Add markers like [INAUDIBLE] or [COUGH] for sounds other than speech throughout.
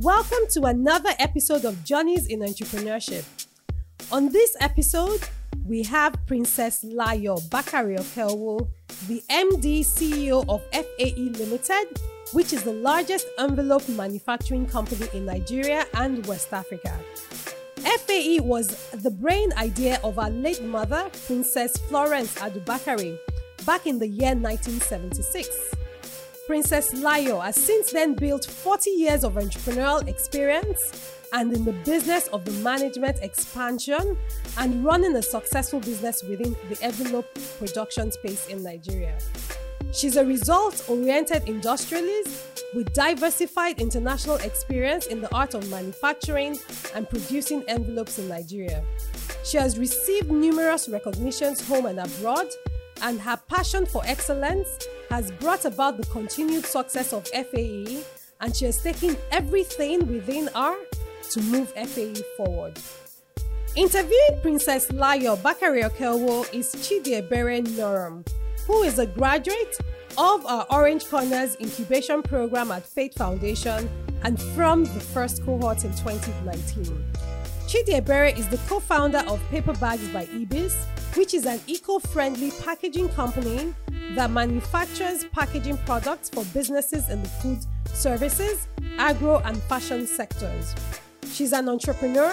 Welcome to another episode of Journeys in Entrepreneurship. On this episode, we have Princess Layo Bakare-Okeowo, the MD CEO of FAE Limited, which is the largest envelope manufacturing company in Nigeria and West Africa. FAE was the brain idea of our late mother, Princess Florence Adubakari, back in the year 1976. Princess Layo has since then built 40 years of entrepreneurial experience and in the business of the management expansion and running a successful business within the envelope production space in Nigeria. She's a results oriented industrialist with diversified international experience in the art of manufacturing and producing envelopes in Nigeria. She has received numerous recognitions home and abroad, and her passion for excellence has brought about the continued success of FAE, and she has taken everything within her to move FAE forward. Interviewing Princess Layo Bakare-Okeowo is Chidiebere Nnorom, who is a graduate of our Orange Corners incubation program at FATE Foundation and from the first cohort in 2019. Chidiebere is the co-founder of Paper Bags by Ibis, which is an eco-friendly packaging company that manufactures packaging products for businesses in the food services, agro, and fashion sectors. She's an entrepreneur,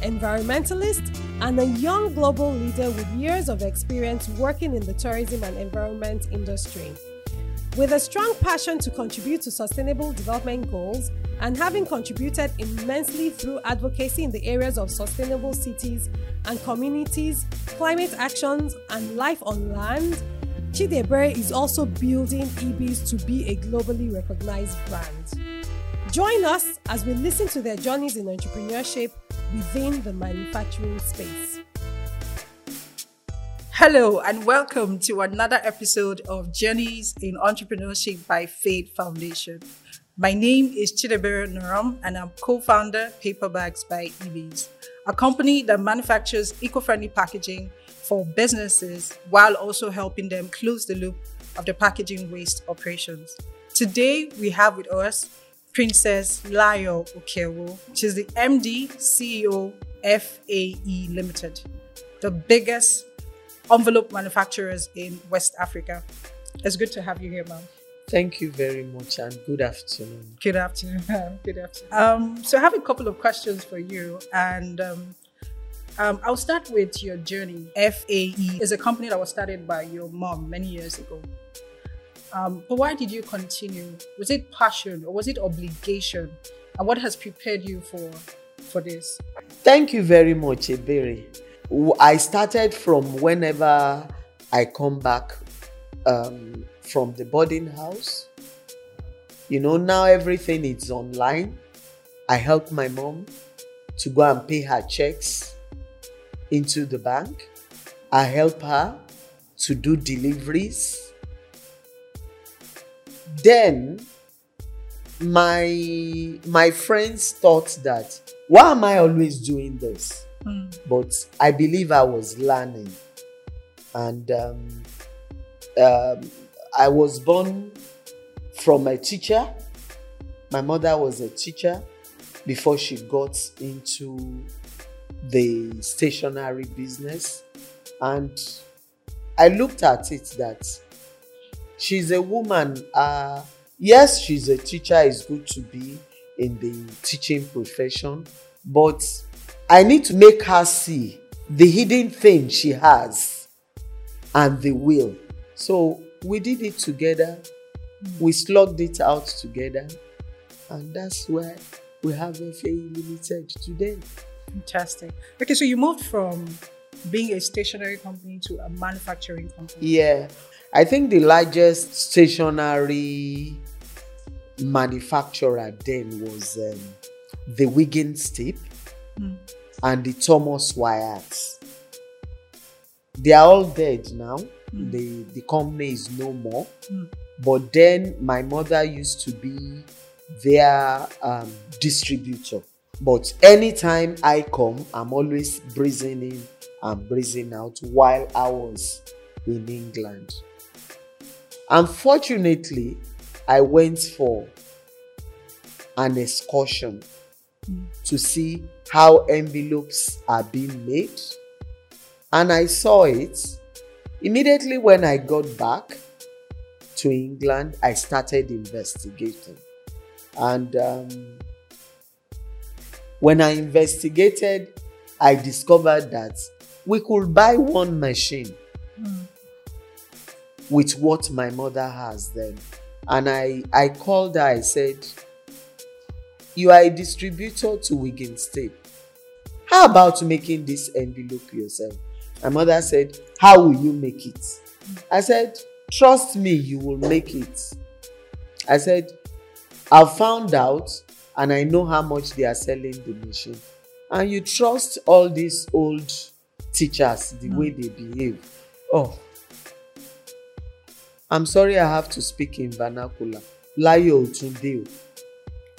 environmentalist, and a young global leader with years of experience working in the tourism and environment industry. With a strong passion to contribute to sustainable development goals and having contributed immensely through advocacy in the areas of sustainable cities and communities, climate actions, and life on land, Chidiebere is also building Ibis to be a globally recognized brand. Join us as we listen to their journeys in entrepreneurship within the manufacturing space. Hello, and welcome to another episode of Journeys in Entrepreneurship by FATE Foundation. My name is Chidiebere Nnorom, and I'm co founder Paper Bags by Ibis, a company that manufactures eco friendly packaging for businesses while also helping them close the loop of the packaging waste operations. Today, we have with us Princess Layo Okeowo. She's the MD, CEO, FAE Limited, the biggest envelope manufacturers in West Africa. It's good to have you here, ma'am. Thank you very much and good afternoon. Good afternoon. [LAUGHS] good afternoon. Um, so I have a couple of questions for you, and um, um, I'll start with your journey. FAE is a company that was started by your mom many years ago. Um, but why did you continue? Was it passion or was it obligation? And what has prepared you for for this? Thank you very much, Ebere. I started from whenever I come back um, from the boarding house. You know, now everything is online. I help my mom to go and pay her checks into the bank. I help her to do deliveries. Then my my friends thought that why am I always doing this? Mm. But I believe I was learning, and um, um, I was born from a teacher. My mother was a teacher before she got into the stationery business, and I looked at it that she's a woman. Uh, yes, she's a teacher. It's good to be in the teaching profession, but I need to make her see the hidden thing she has and the will. So we did it together. We slugged it out together. And that's why we have FAE Limited today. Fantastic. Okay, so you moved from being a stationary company to a manufacturing company. Yeah. I think the largest stationary manufacturer then was um, the Wiggins Teape. Mm and the Thomas Wyatt. They are all dead now. Mm. The the company is no more. Mm. But then my mother used to be their um, distributor. But anytime I come, I'm always breezing in and breezing out while I was in England. Unfortunately, I went for an excursion to see how envelopes are being made. And I saw it. Immediately when I got back to England, I started investigating. And um, when I investigated, I discovered that we could buy one machine with what my mother has then. And I, I called her, I said, You are a distributor to Wiggins Teape. How about making this envelope yourself? My mother said, How will you make it? I said, Trust me, you will make it. I said, I've found out and I know how much they are selling the machine. And you trust all these old teachers, the way they behave. Oh, I'm sorry I have to speak in vernacular. Layo Otunde.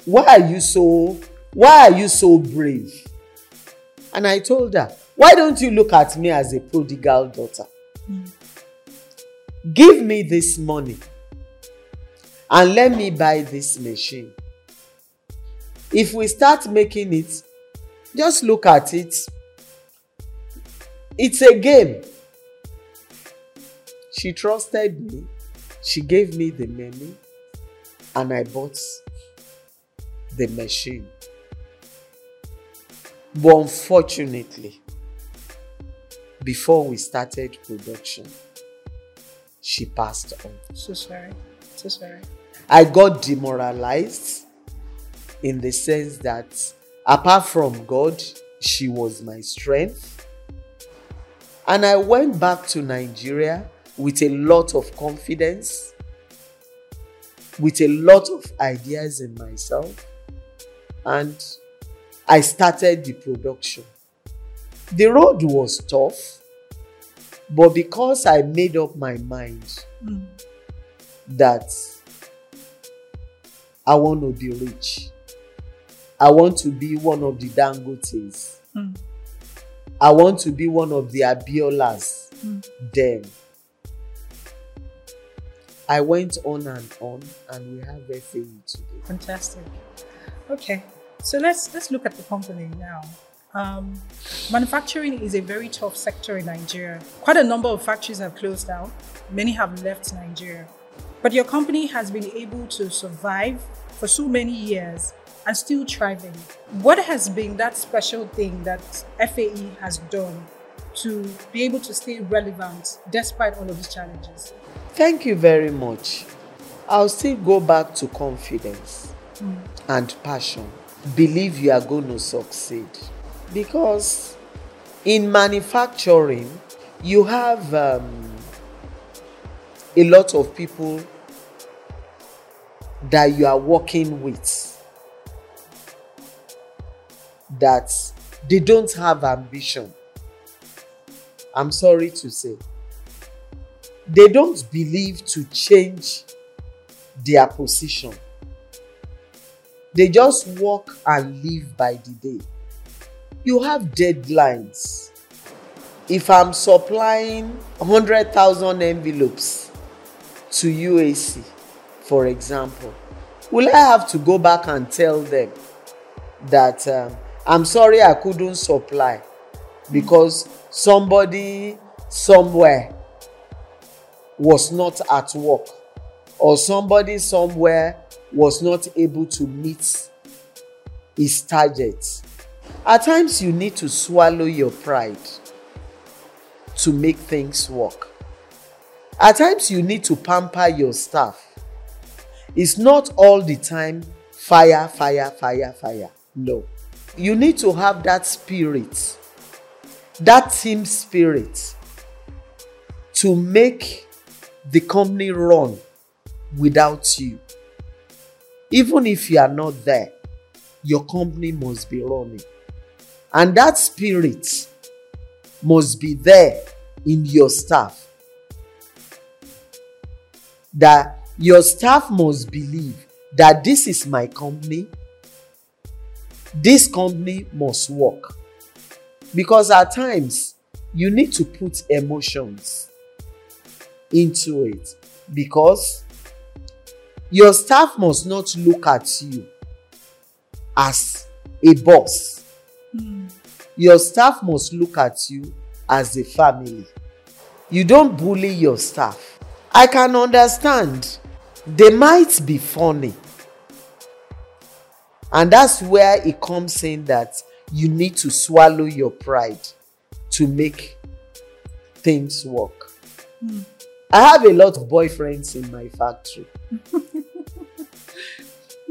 Why are you so why are you so brave? And I told her, why don't you look at me as a prodigal daughter? Give me this money and let me buy this machine. If we start making it, just look at it. It's a game. She trusted me. She gave me the money and I bought the machine. But unfortunately, before we started production, she passed on. So sorry. So sorry. I got demoralized in the sense that apart from God, she was my strength. And I went back to Nigeria with a lot of confidence, with a lot of ideas in myself, and I started the production. The road was tough, but because I made up my mind that I want to be rich. I want to be one of the Dangotes. Mm. I want to be one of the Abiolas. Mm. Then I went on and on, and we have FAE today. Fantastic. Okay, so let's let's look at the company now. Um, manufacturing is a very tough sector in Nigeria. Quite a number of factories have closed down. Many have left Nigeria, but your company has been able to survive for so many years and still thriving. What has been that special thing that FAE has done to be able to stay relevant despite all of these challenges? Thank you very much. I'll still go back to confidence and passion. Believe you are going to succeed. Because in manufacturing, you have um, a lot of people that you are working with that they don't have ambition. I'm sorry to say they don't believe to change their position. They just work and live by the day. You have deadlines. If I'm supplying 100,000 envelopes to UAC, for example, will I have to go back and tell them that um, I'm sorry I couldn't supply because somebody somewhere was not at work or somebody somewhere was not able to meet his target. At times, you need to swallow your pride to make things work. At times, you need to pamper your staff. It's not all the time fire, fire, fire, fire. No. You need to have that spirit, that team spirit to make the company run without you. Even if you are not there, your company must be running. And that spirit must be there in your staff. That your staff must believe that this is my company. This company must work. Because at times, you need to put emotions into it because your staff must not look at you as a boss. Hmm. Your staff must look at you as a family. You don't bully your staff. I can understand. They might be funny. And that's where it comes in that you need to swallow your pride to make things work. Hmm. I have a lot of boyfriends in my factory. [LAUGHS]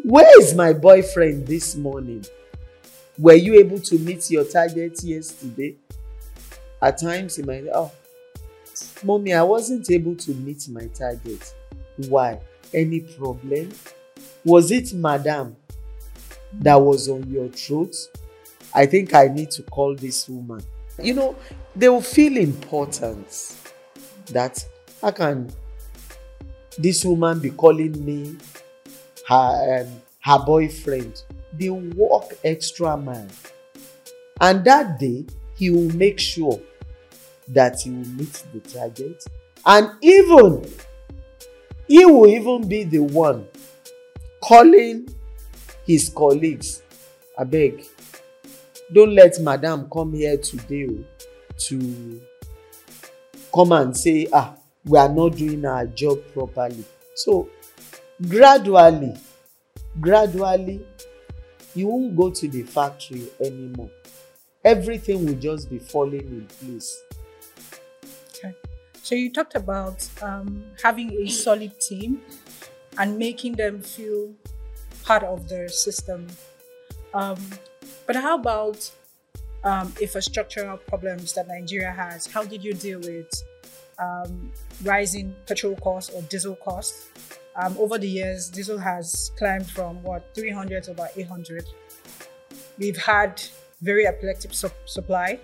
Where is my boyfriend this morning? Were you able to meet your target yesterday? At times he might, oh, mommy, I wasn't able to meet my target. Why? Any problem? Was it madam that was on your throat? I think I need to call this woman. You know, they will feel important that how can this woman be calling me her um, her boyfriend? They walk extra mile, and that day he will make sure that he will meet the target, and even he will even be the one calling his colleagues. Abeg don't let madam come here today o to come and say ah we are not doing our job properly so gradually gradually you won't go to the factory anymore everything will just be falling in place Okay. So you talked about um, having a solid team and making them feel part of the system. Um, but how about um, infrastructural problems that Nigeria has? How did you deal with um, rising petrol costs or diesel costs? Um, over the years, diesel has climbed from what 300 to about 800. We've had very epileptic sup- supply,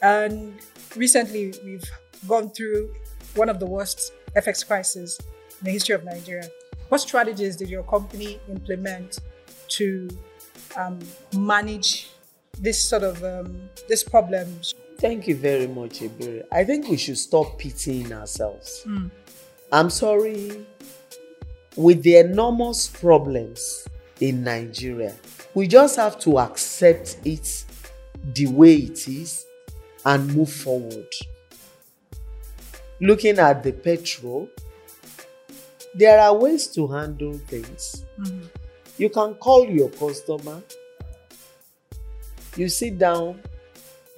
and recently we've gone through one of the worst FX crises in the history of Nigeria. What strategies did your company implement to um, manage this sort of um, this problem? Thank you very much ebere. I think we should stop pitying ourselves. Hmm. I'm sorry. With the enormous problems in nigeria we just have to accept it the way it is and move forward. Looking at the petrol there are ways to handle things. Hmm. You can call your customer. You sit down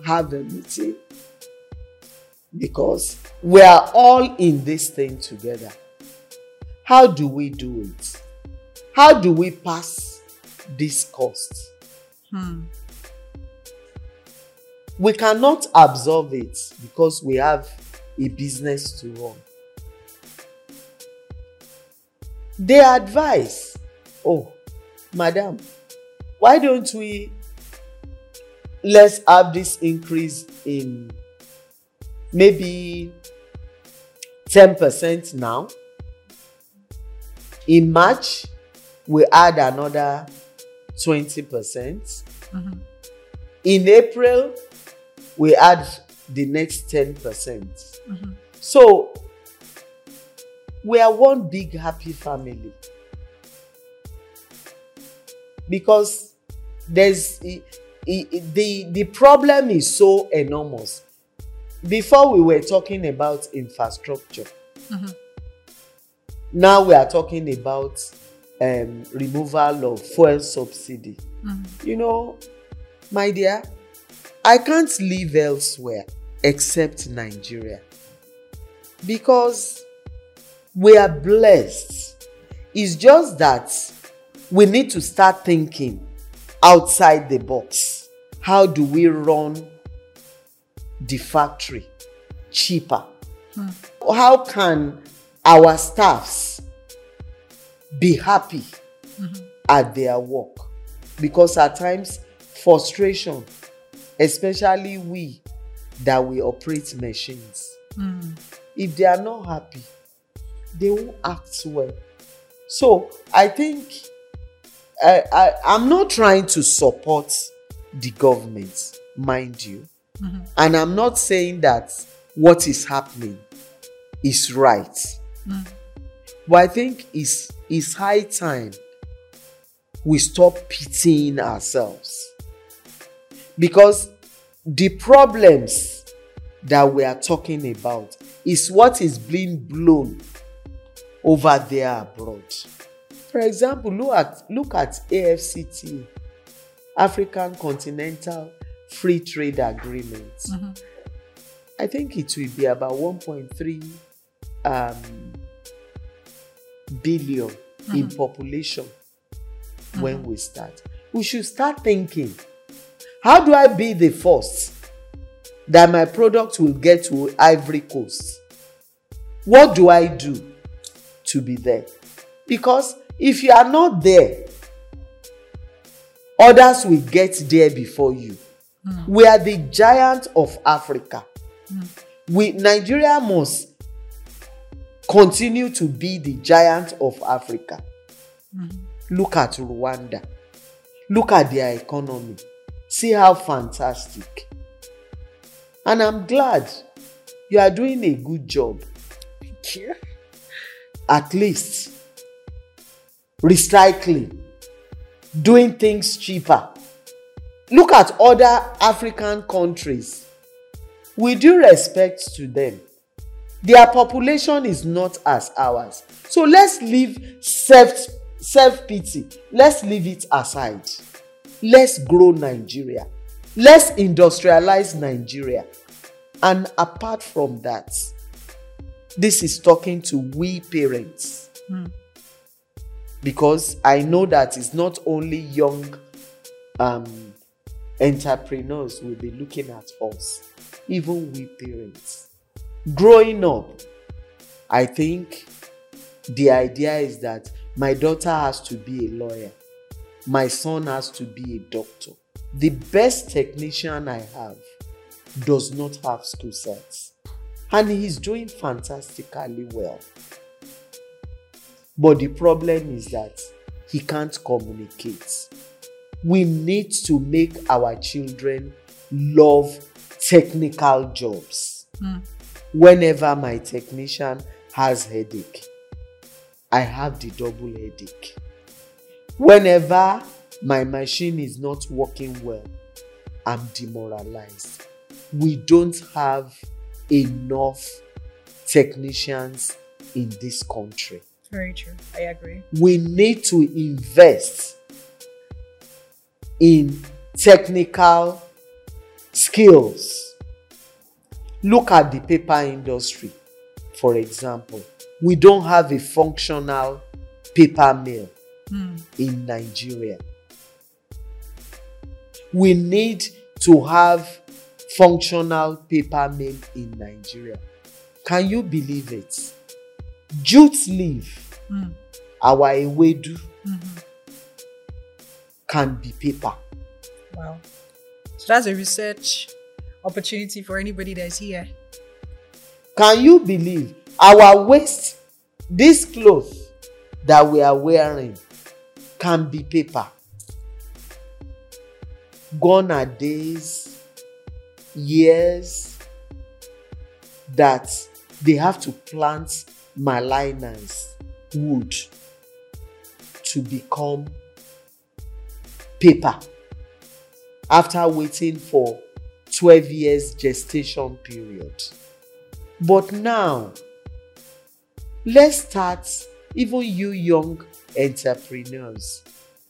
have a meeting because we are all in this thing together. How do we do it? How do we pass this cost? Hmm. We cannot absorb it because we have a business to run. They advise oh madam why don't we let's have this increase in maybe 10% now. In march we add another 20%. Mm-hmm. In april we add the next 10% mm-hmm. so we are one big happy family. Because there's the the problem is so enormous. Before we were talking about infrastructure now we are talking about um, removal of fuel subsidy. You know my dear i can't live elsewhere except nigeria because we are blessed. It's just that we need to start thinking outside the box how do we run the factory cheaper? Hmm. How can our staffs be happy mm-hmm. at their work? Because at times frustration especially we that we operate machines hmm. if they are not happy they won't act well. So i think I, I i'm not trying to support the government mind you. Mm-hmm. And i'm not saying that what is happening is right. Mm. But i think it's it's high time we stop pitying ourselves. Because the problems that we are talking about is what is being blown over there abroad. For example, look at look at AFCT, African Continental Free Trade Agreement. Mm-hmm. I think it will be about 1.3 um, billion in population when we start. We should start thinking how do I be the first that my product will get to Ivory Coast? What do I do to be there? Because if you are not there, others will get there before you. Hmm. We are the giant of Africa. Hmm. We Nigeria must continue to be the giant of Africa. Hmm. Look at Rwanda. Look at their economy. See how fantastic. And I'm glad you are doing a good job. Thank you. At least recycling, doing things cheaper. Look at other African countries. With due respect to them, their population is not as ours. So let's leave self self pity. Let's leave it aside. Let's grow Nigeria. Let's industrialize Nigeria. And apart from that, this is talking to we parents. Hmm. Because I know that it's not only young um, entrepreneurs will be looking at us, even we parents. Growing up, I think the idea is that my daughter has to be a lawyer, my son has to be a doctor. The best technician I have does not have skill sets, and he's doing fantastically well. But the problem is that he can't communicate. We need to make our children love technical jobs. Hmm. Whenever my technician has headache, I have the double headache. Whenever my machine is not working well, I'm demoralized. We don't have enough technicians in this country. Very true. I agree. We need to invest in technical skills. Look at the paper industry, for example. We don't have a functional paper mill hmm. in Nigeria. We need to have functional paper mill in Nigeria. Can you believe it? Jute leaf, hmm. our ewedu, mm-hmm. can be paper. Wow. So that's a research opportunity for anybody that's here. Can you believe our waist, this cloth that we are wearing, can be paper? Gone are days, years that they have to plant Gmelina wood to become paper. After waiting for 12 years gestation period. But now, let's start, even you young entrepreneurs,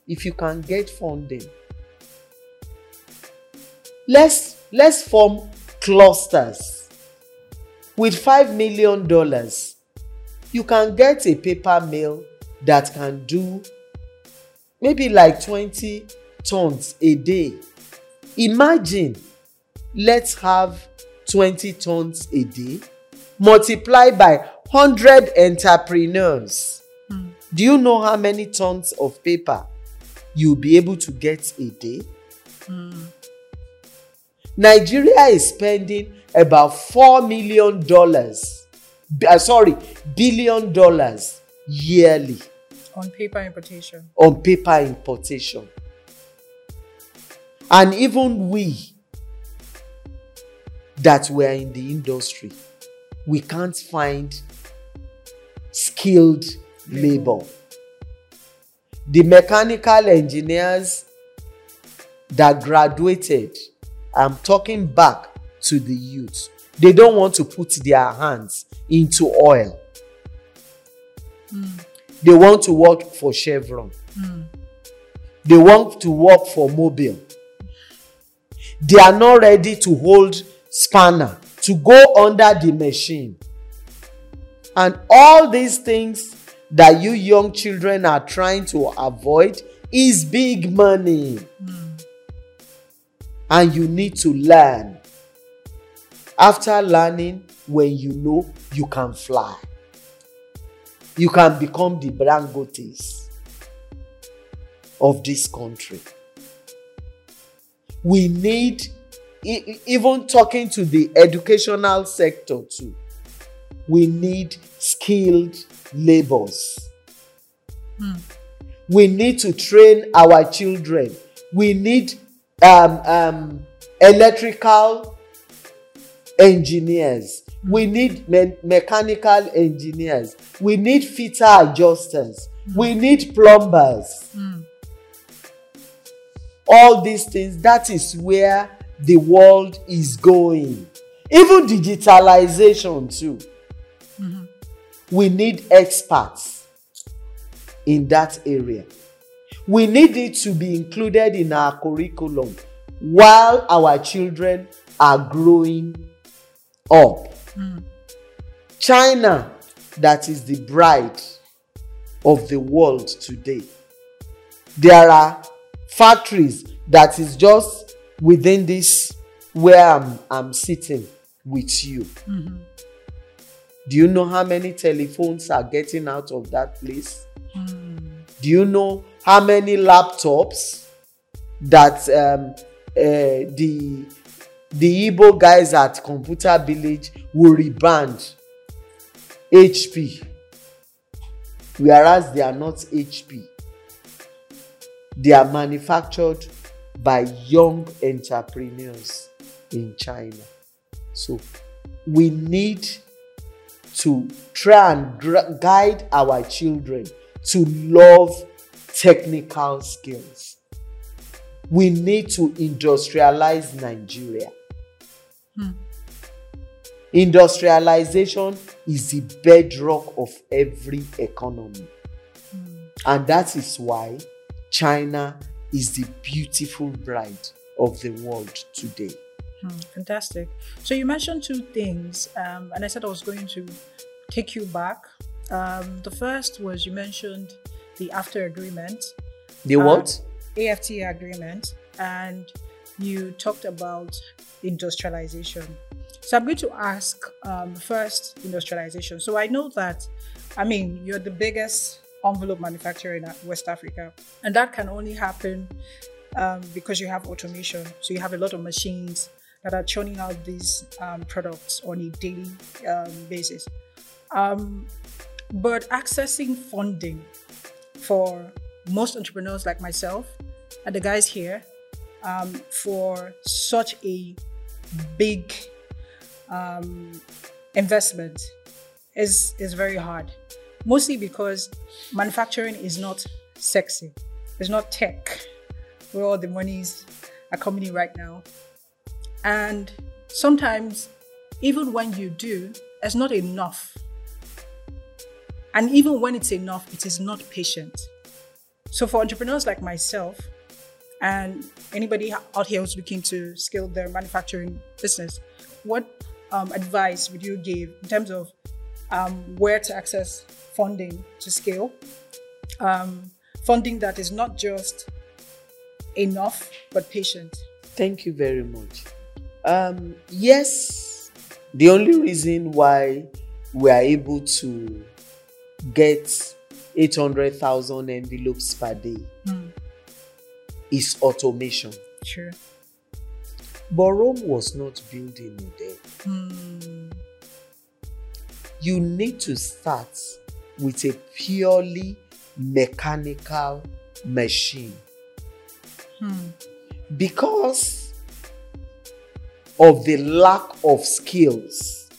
if you can get funding, let's let's form clusters with five million dollars you can get a paper mill that can do maybe like 20 tons a day. Imagine let's have 20 tons a day multiplied by 100 entrepreneurs. Do you know how many tons of paper you'll be able to get a day? Nigeria is spending about four million dollars, uh, sorry, billion dollars yearly On paper importation. on paper importation. And even we that were in the industry, we can't find skilled labor. the mechanical engineers that graduated i'm talking back to the youth they don't want to put their hands into oil. Hmm. They want to work for chevron. Hmm. They want to work for Mobil they are not ready to hold spanner to go under the machine. And all these things that you young children are trying to avoid is big money. Hmm. And you need to learn after learning when you know you can fly. You can become the Dangotes of this country. We need even talking to the educational sector too we need skilled laborers. We need to train our children. We need um, um, electrical engineers. We need me- mechanical engineers. We need fitter adjusters. We need plumbers. Hmm. All these things that is where the world is going. Even digitalization too. Mm-hmm. We need experts in that area. We need it to be included in our curriculum while our children are growing up china that is the bride of the world today. There are factories that is just within this where i'm i'm sitting with you. Do you know how many telephones are getting out of that place? Do you know how many laptops that um, uh, the the igbo guys at computer village will rebrand hp whereas they are not hp they are manufactured by young entrepreneurs in china. So we need to try and guide our children to love technical skills we need to industrialize nigeria. Industrialization is the bedrock of every economy. And that is why china is the beautiful bride of the world today. Fantastic. So you mentioned two things, um, and I said I was going to take you back. Um, the first was you mentioned the after agreement, the Uh, what AFTA agreement, and you talked about industrialization. So I'm going to ask um, first industrialization. So I know that, I mean, you're the biggest envelope manufacturer in West Africa, and that can only happen um, because you have automation. So you have a lot of machines that are churning out these um, products on a daily um, basis. Um, but accessing funding for most entrepreneurs like myself and the guys here um, for such a big um, investment is is very hard. Mostly because manufacturing is not sexy. It's not tech, where all the monies are coming in right now. And sometimes, even when you do, it's not enough. And even when it's enough, it is not patient. So for entrepreneurs like myself, and anybody out here who's looking to scale their manufacturing business, what um, advice would you give in terms of um, where to access funding to scale? Um, funding that is not just enough, but patient. Thank you very much. Um, yes, the only reason why we are able to get 800,000 envelopes per day hmm. is automation. Sure. But Rome was not built in a day. Hmm. You need to start with a purely mechanical machine. Hmm. Because of the lack of skills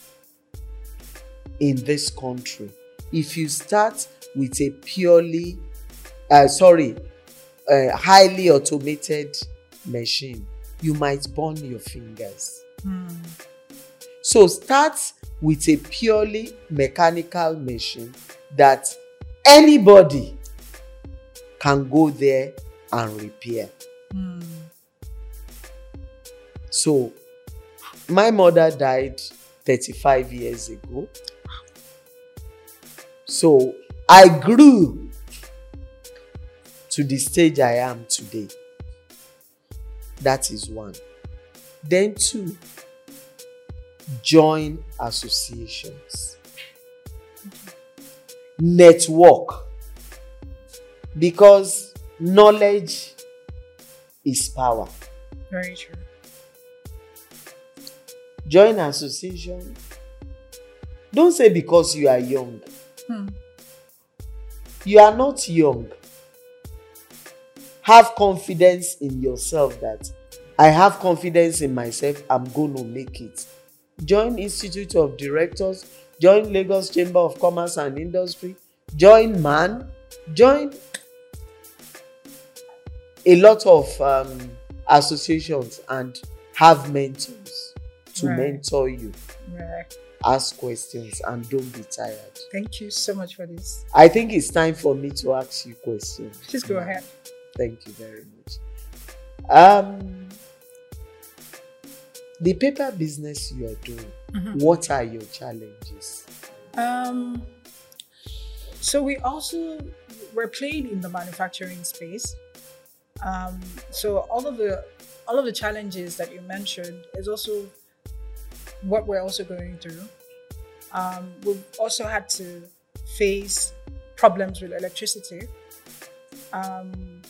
in this country, if you start with a purely uh, sorry, a highly automated machine, you might burn your fingers. Hmm. So start with a purely mechanical machine that anybody can go there and repair. Hmm. So my mother died 35 years ago. So I grew to the stage I am today. That is one. Then, two, join associations, network, because knowledge is power. Very true. Join association. Don't say because you are young. Hmm. You are not young. Have confidence in yourself that I have confidence in myself, I'm going to make it. Join Institute of Directors, join Lagos Chamber of Commerce and Industry, join MAN, join a lot of um, associations and have mentors to Right. mentor you. Right. Ask questions and don't be tired. Thank you so much for this. I think it's time for me to ask you questions. Just go ahead. Thank you very much. Um, the paper business you are doing, Mhm. what are your challenges? Um, so we also we're playing in the manufacturing space. Um, so all of the all of the challenges that you mentioned is also what we're also going through. Um, we've also had to face problems with electricity. Um,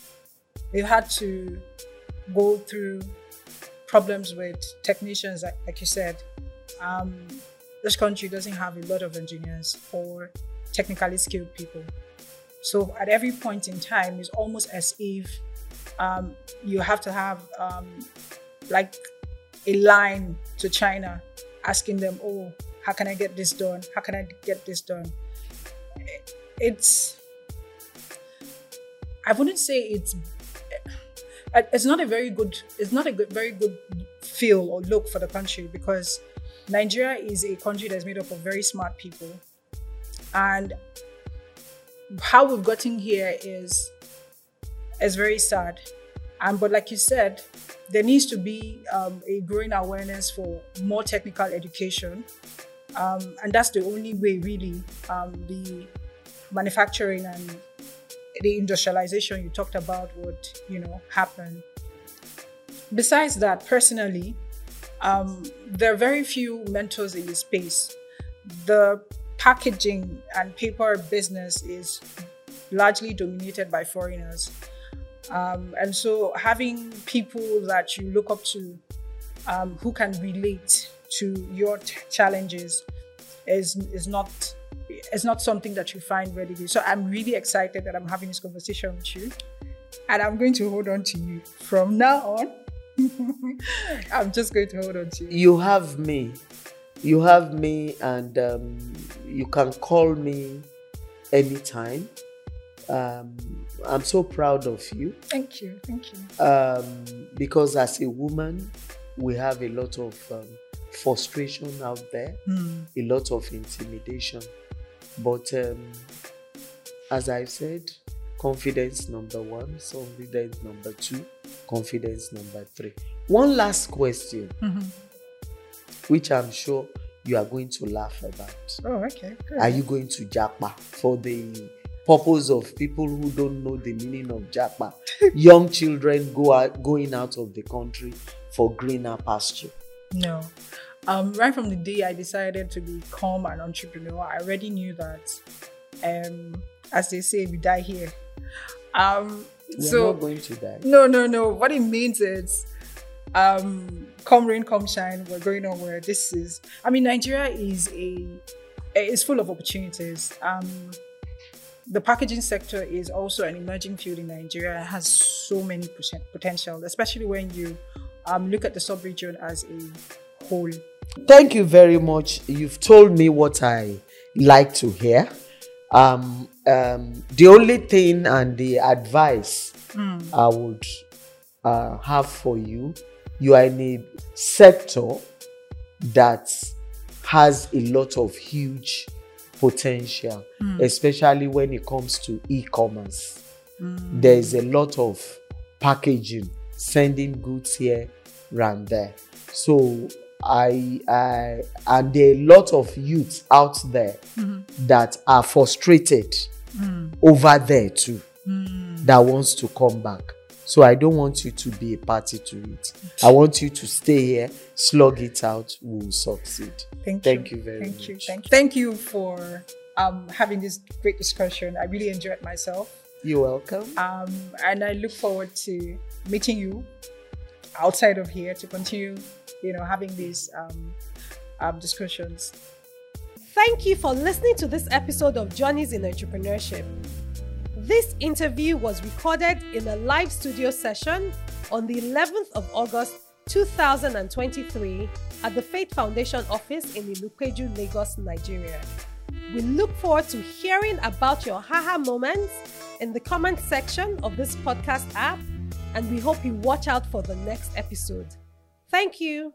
we've had to go through problems with technicians, like, like you said. Um, this country doesn't have a lot of engineers or technically skilled people. So at every point in time, it's almost as if um, you have to have um, like a line to China asking them, "Oh, how can I get this done? How can I get this done?" It's I wouldn't say it's eh, it's not a very good it's not a good, very good feel or look for the country because Nigeria is a country that's made up of very smart people and how we've gotten here is is very sad and but like you said there needs to be um, a growing awareness for more technical education. Um, and that's the only way really um, the manufacturing and the industrialization you talked about would you know happen. Besides that personally um, there are very few mentors in the space. The packaging and paper business is largely dominated by foreigners um, and so having people that you look up to um, who can relate to your t- challenges is is not is not something that you find readily. So I'm really excited that I'm having this conversation with you, and I'm going to hold on to you from now on. [LAUGHS] I'm just going to hold on to you. You have me. You have me, and um, you can call me anytime. Um, I'm so proud of you Thank you, thank you. um, because as a woman, we have a lot of um, frustration out there, a lot of intimidation. But um, as I've said, confidence number one, confidence number two, confidence number three. One last question, which I'm sure you are going to laugh about. Oh, okay. Good. Are you going to Japa for the purpose of people who don't know the meaning of Japa? [LAUGHS] Young children go out, going out of the country for greener pasture. No. Um, right from the day I decided to become an entrepreneur, I already knew that, um, as they say, we die here. Um, We're so not going to die. no, no, no. What it means is, um, come rain, come shine. We're going on where this is. I mean, Nigeria is a is full of opportunities. Um, the packaging sector is also an emerging field in Nigeria. It has so many poten- potential, especially when you um, look at the sub-region as a whole. Thank you very much. You've told me what I like to hear. um, um, the only thing and the advice I would uh, have for you, you are in a sector that has a lot of huge potential, hmm. especially when it comes to e-commerce. Hmm. There is a lot of packaging, sending goods here, and there. So I, I and there are a lot of youths out there hmm. that are frustrated over there too that wants to come back. So I don't want you to be a party to it. I want you to stay here, slug it out, we'll succeed. Thank, Thank you. you very Thank much. you. Thank you. Thank you for um, having this great discussion. I really enjoyed myself. You're welcome. Um, and I look forward to meeting you outside of here to continue, you know, having these um, um, discussions. Thank you for listening to this episode of Journeys in Entrepreneurship. This interview was recorded in a live studio session on the 11th of August 2023 at the FATE Foundation office in Ilupeju, Lagos, Nigeria. We look forward to hearing about your haha moments in the comment section of this podcast app, and we hope you watch out for the next episode. Thank you.